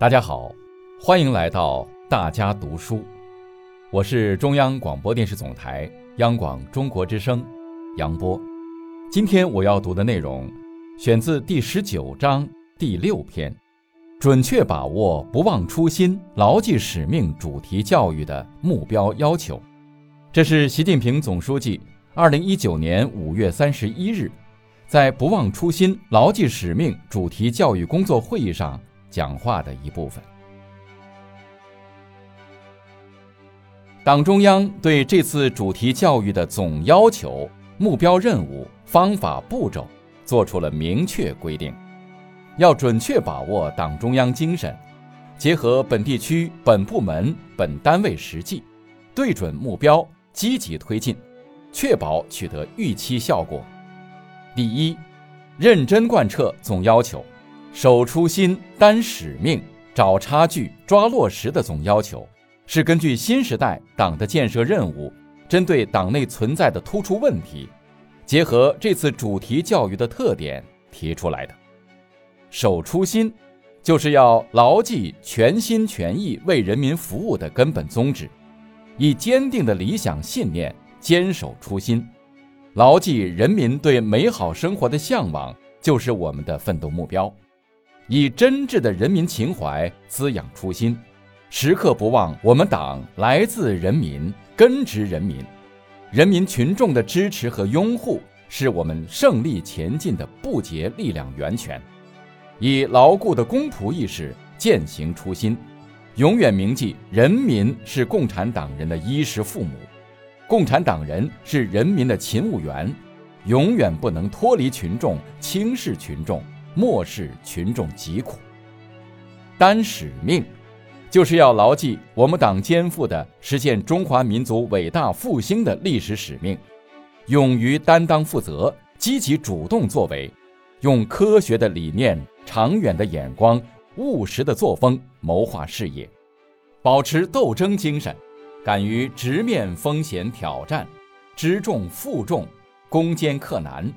大家好，欢迎来到大家读书，我是中央广播电视总台央广中国之声杨波。今天我要读的内容选自第十九章第六篇，准确把握不忘初心、牢记使命主题教育的目标要求。这是习近平总书记二零一九年五月三十一日在不忘初心、牢记使命主题教育工作会议上。讲话的一部分。党中央对这次主题教育的总要求、目标任务、方法步骤作出了明确规定，要准确把握党中央精神，结合本地区、本部门、本单位实际，对准目标，积极推进，确保取得预期效果。第一，认真贯彻总要求。守初心、担使命、找差距、抓落实的总要求，是根据新时代党的建设任务，针对党内存在的突出问题，结合这次主题教育的特点提出来的。守初心，就是要牢记全心全意为人民服务的根本宗旨，以坚定的理想信念坚守初心，牢记人民对美好生活的向往就是我们的奋斗目标。以真挚的人民情怀滋养初心，时刻不忘我们党来自人民、根植人民，人民群众的支持和拥护是我们胜利前进的不竭力量源泉。以牢固的公仆意识践行初心，永远铭记人民是共产党人的衣食父母，共产党人是人民的勤务员，永远不能脱离群众、轻视群众。漠视群众疾苦，担使命，就是要牢记我们党肩负的实现中华民族伟大复兴的历史使命，勇于担当负责，积极主动作为，用科学的理念、长远的眼光、务实的作风谋划事业，保持斗争精神，敢于直面风险挑战，知重负重，攻坚克难，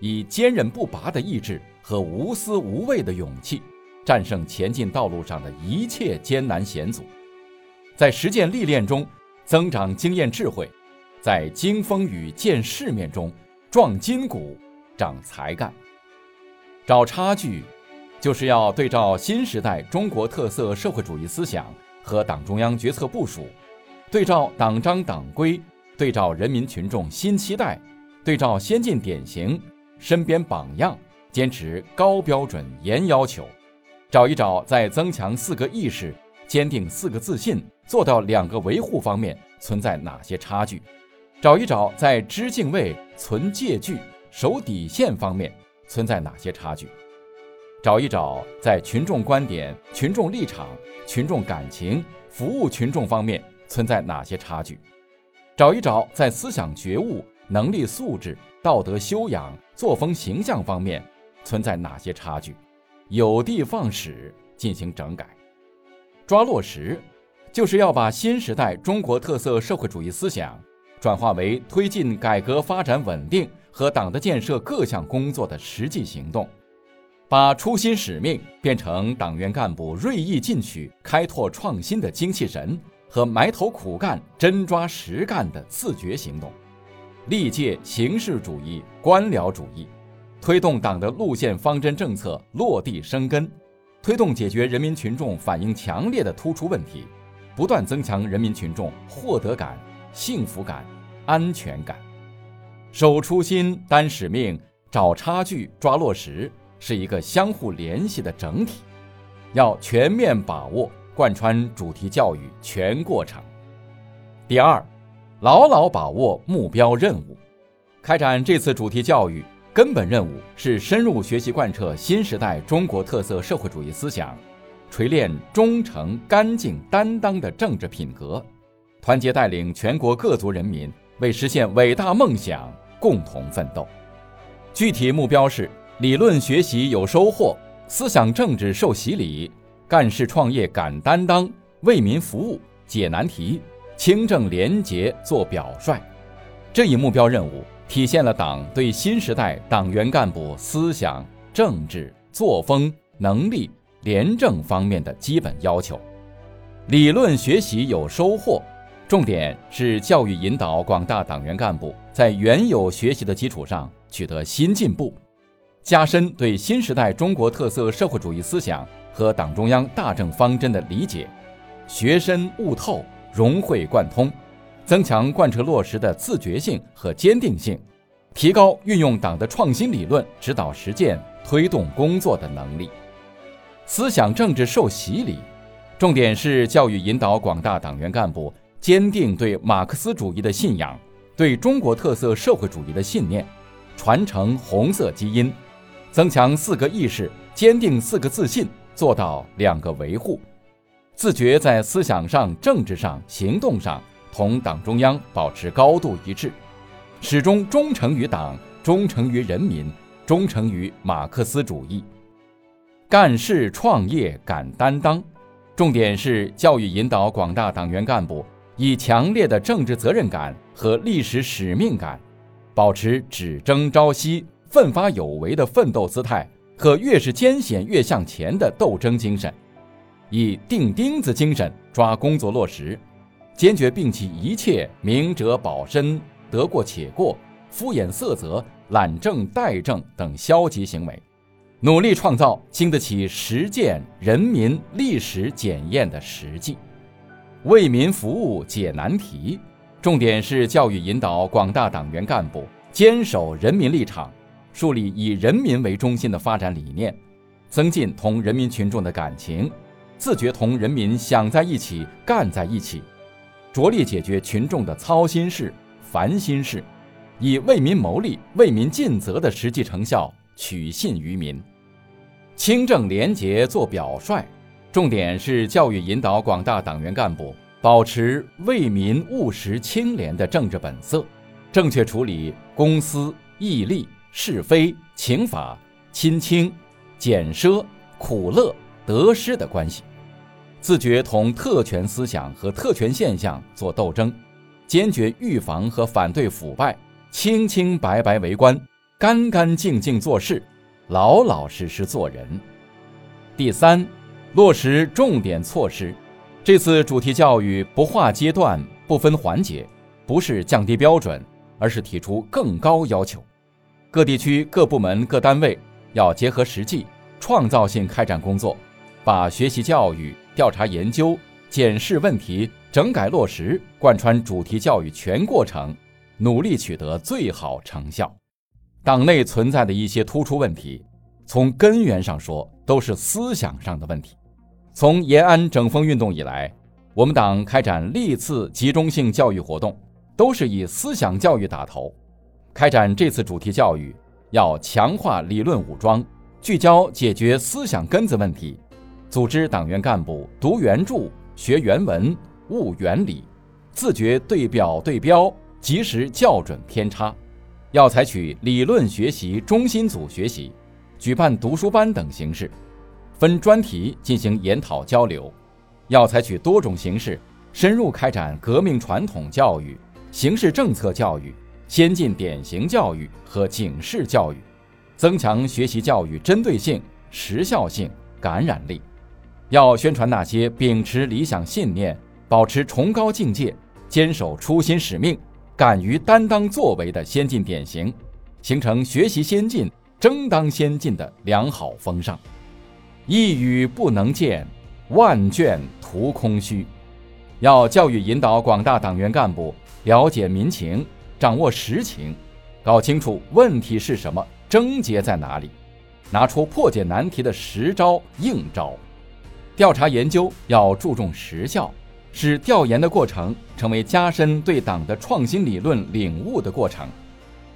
以坚韧不拔的意志。和无私无畏的勇气，战胜前进道路上的一切艰难险阻，在实践历练中增长经验智慧，在经风雨见世面中壮筋骨长才干。找差距，就是要对照新时代中国特色社会主义思想和党中央决策部署，对照党章党规，对照人民群众新期待，对照先进典型、身边榜样。坚持高标准、严要求，找一找在增强四个意识、坚定四个自信、做到两个维护方面存在哪些差距；找一找在知敬畏、存戒惧、守底线方面存在哪些差距；找一找在群众观点、群众立场、群众感情、服务群众方面存在哪些差距；找一找在思想觉悟、能力素质、道德修养、作风形象方面。存在哪些差距？有的放矢进行整改，抓落实，就是要把新时代中国特色社会主义思想转化为推进改革发展稳定和党的建设各项工作的实际行动，把初心使命变成党员干部锐意进取、开拓创新的精气神和埋头苦干、真抓实干的自觉行动，历届形式主义、官僚主义。推动党的路线方针政策落地生根，推动解决人民群众反映强烈的突出问题，不断增强人民群众获得感、幸福感、安全感。守初心、担使命、找差距、抓落实，是一个相互联系的整体，要全面把握贯穿主题教育全过程。第二，牢牢把握目标任务，开展这次主题教育。根本任务是深入学习贯彻新时代中国特色社会主义思想，锤炼忠诚、干净、担当的政治品格，团结带领全国各族人民为实现伟大梦想共同奋斗。具体目标是：理论学习有收获，思想政治受洗礼，干事创业敢担当，为民服务解难题，清正廉洁做表率。这一目标任务。体现了党对新时代党员干部思想、政治、作风、能力、廉政方面的基本要求。理论学习有收获，重点是教育引导广大党员干部在原有学习的基础上取得新进步，加深对新时代中国特色社会主义思想和党中央大政方针的理解，学深悟透，融会贯通，增强贯彻落实的自觉性和坚定性。提高运用党的创新理论指导实践、推动工作的能力。思想政治受洗礼，重点是教育引导广大党员干部坚定对马克思主义的信仰，对中国特色社会主义的信念，传承红色基因，增强四个意识，坚定四个自信，做到两个维护，自觉在思想上、政治上、行动上同党中央保持高度一致。始终忠诚于党，忠诚于人民，忠诚于马克思主义。干事创业敢担当，重点是教育引导广大党员干部以强烈的政治责任感和历史使命感，保持只争朝夕、奋发有为的奋斗姿态和越是艰险越向前的斗争精神，以钉钉子精神抓工作落实，坚决摒弃一切明哲保身。得过且过、敷衍塞责、懒政怠政等消极行为，努力创造经得起实践、人民、历史检验的实际，为民服务解难题。重点是教育引导广大党员干部坚守人民立场，树立以人民为中心的发展理念，增进同人民群众的感情，自觉同人民想在一起、干在一起，着力解决群众的操心事。烦心事，以为民谋利、为民尽责的实际成效取信于民，清正廉洁做表率。重点是教育引导广大党员干部保持为民务实、清廉的政治本色，正确处理公私、义利、是非、情法、亲轻、俭奢、苦乐、得失的关系，自觉同特权思想和特权现象做斗争。坚决预防和反对腐败，清清白白为官，干干净净做事，老老实实做人。第三，落实重点措施。这次主题教育不划阶段、不分环节，不是降低标准，而是提出更高要求。各地区各部门各单位要结合实际，创造性开展工作，把学习教育、调查研究、检视问题。整改落实，贯穿主题教育全过程，努力取得最好成效。党内存在的一些突出问题，从根源上说，都是思想上的问题。从延安整风运动以来，我们党开展历次集中性教育活动，都是以思想教育打头。开展这次主题教育，要强化理论武装，聚焦解决思想根子问题，组织党员干部读原著、学原文。悟原理，自觉对表对标，及时校准偏差。要采取理论学习中心组学习，举办读书班等形式，分专题进行研讨交流。要采取多种形式，深入开展革命传统教育、形势政策教育、先进典型教育和警示教育，增强学习教育针对性、时效性、感染力。要宣传那些秉持理想信念。保持崇高境界，坚守初心使命，敢于担当作为的先进典型，形成学习先进、争当先进的良好风尚。一语不能见，万卷徒空虚。要教育引导广大党员干部了解民情，掌握实情，搞清楚问题是什么，症结在哪里，拿出破解难题的实招硬招。调查研究要注重实效。使调研的过程成为加深对党的创新理论领悟的过程，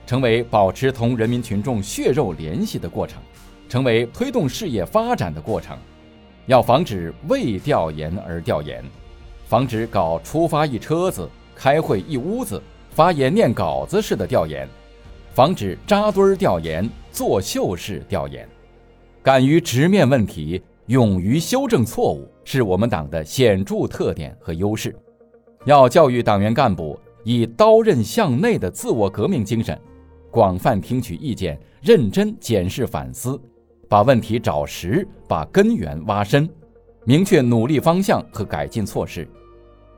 成为保持同人民群众血肉联系的过程，成为推动事业发展的过程。要防止为调研而调研，防止搞出发一车子、开会一屋子、发言念稿子式的调研，防止扎堆儿调研、作秀式调研，敢于直面问题。勇于修正错误是我们党的显著特点和优势。要教育党员干部以刀刃向内的自我革命精神，广泛听取意见，认真检视反思，把问题找实，把根源挖深，明确努力方向和改进措施。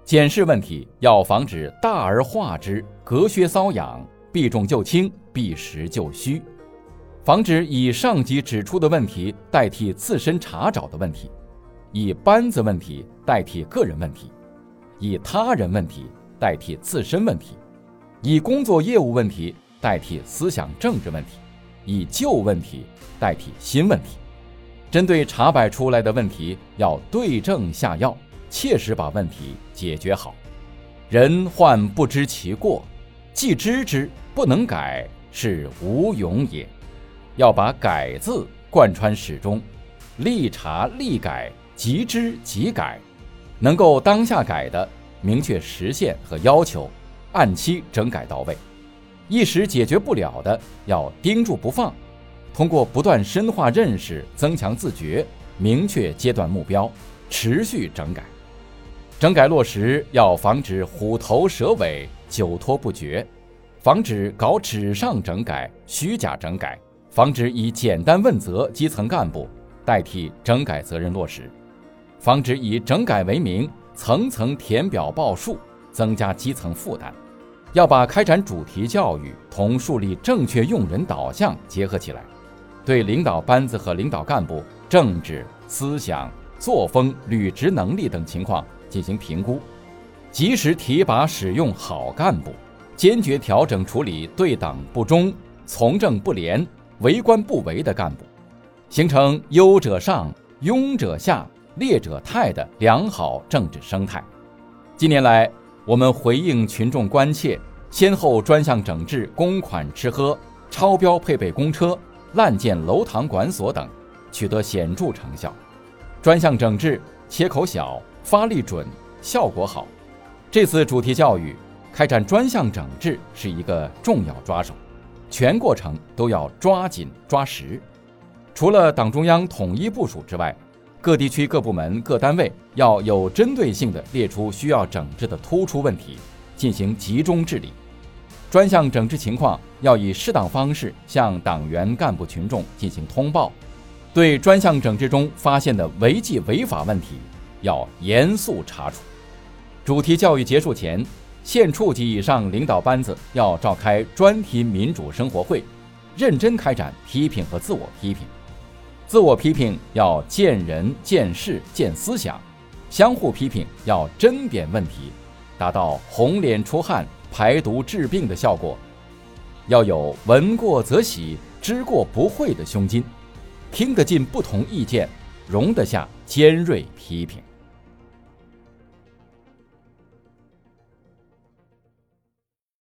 检视问题要防止大而化之、隔靴搔痒、避重就轻、避实就虚，防止以上级指出的问题代替自身查找的问题，以班子问题代替个人问题，以他人问题代替自身问题，以工作业务问题代替思想政治问题，以旧问题代替新问题。针对查摆出来的问题，要对症下药。切实把问题解决好，人患不知其过，既知之不能改，是无勇也。要把“改”字贯穿始终，立查立改，即知即改，能够当下改的，明确时限和要求，按期整改到位；一时解决不了的，要盯住不放，通过不断深化认识、增强自觉，明确阶段目标，持续整改。整改落实要防止虎头蛇尾、久拖不决，防止搞纸上整改、虚假整改，防止以简单问责基层干部代替整改责任落实，防止以整改为名层层填表报数，增加基层负担。要把开展主题教育同树立正确用人导向结合起来，对领导班子和领导干部政治思想、作风、履职能力等情况。进行评估，及时提拔使用好干部，坚决调整处理对党不忠、从政不廉、为官不为的干部，形成优者上、庸者下、劣者汰的良好政治生态。近年来，我们回应群众关切，先后专项整治公款吃喝、超标配备公车、滥建楼堂馆所等，取得显著成效。专项整治切口小。发力准，效果好。这次主题教育开展专项整治是一个重要抓手，全过程都要抓紧抓实。除了党中央统一部署之外，各地区各部门各单位要有针对性地列出需要整治的突出问题，进行集中治理。专项整治情况要以适当方式向党员干部群众进行通报。对专项整治中发现的违纪违法问题。要严肃查处。主题教育结束前，县处级以上领导班子要召开专题民主生活会，认真开展批评和自我批评。自我批评要见人、见事、见思想，相互批评要针砭问题，达到红脸出汗、排毒治病的效果。要有闻过则喜、知过不讳的胸襟，听得进不同意见，容得下尖锐批评。